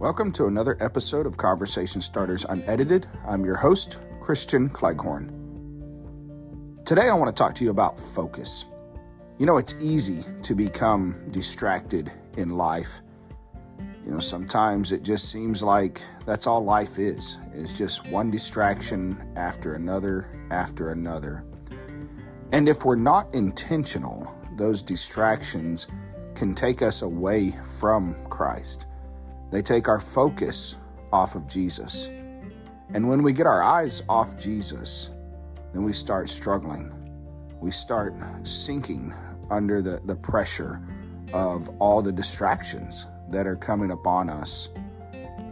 Welcome to another episode of Conversation Starters Unedited. I'm your host, Christian Cleghorn. Today, I want to talk to you about focus. You know, it's easy to become distracted in life. You know, sometimes it just seems like that's all life is. It's just one distraction after another after another. And if we're not intentional, those distractions can take us away from Christ. They take our focus off of Jesus. And when we get our eyes off Jesus, then we start struggling. We start sinking under the, the pressure of all the distractions that are coming upon us.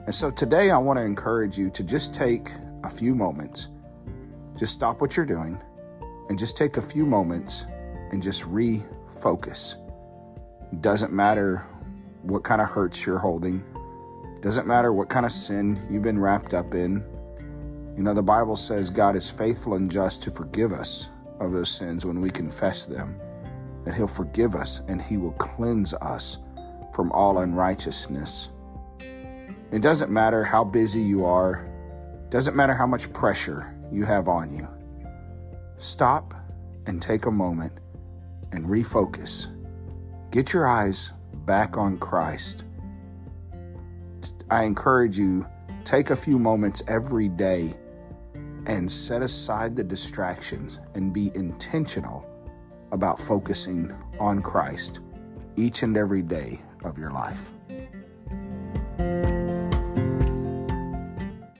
And so today I want to encourage you to just take a few moments, just stop what you're doing, and just take a few moments and just refocus. It Doesn't matter what kind of hurts you're holding, doesn't matter what kind of sin you've been wrapped up in. You know, the Bible says God is faithful and just to forgive us of those sins when we confess them, that He'll forgive us and He will cleanse us from all unrighteousness. It doesn't matter how busy you are, doesn't matter how much pressure you have on you. Stop and take a moment and refocus. Get your eyes back on Christ I encourage you take a few moments every day and set aside the distractions and be intentional about focusing on Christ each and every day of your life.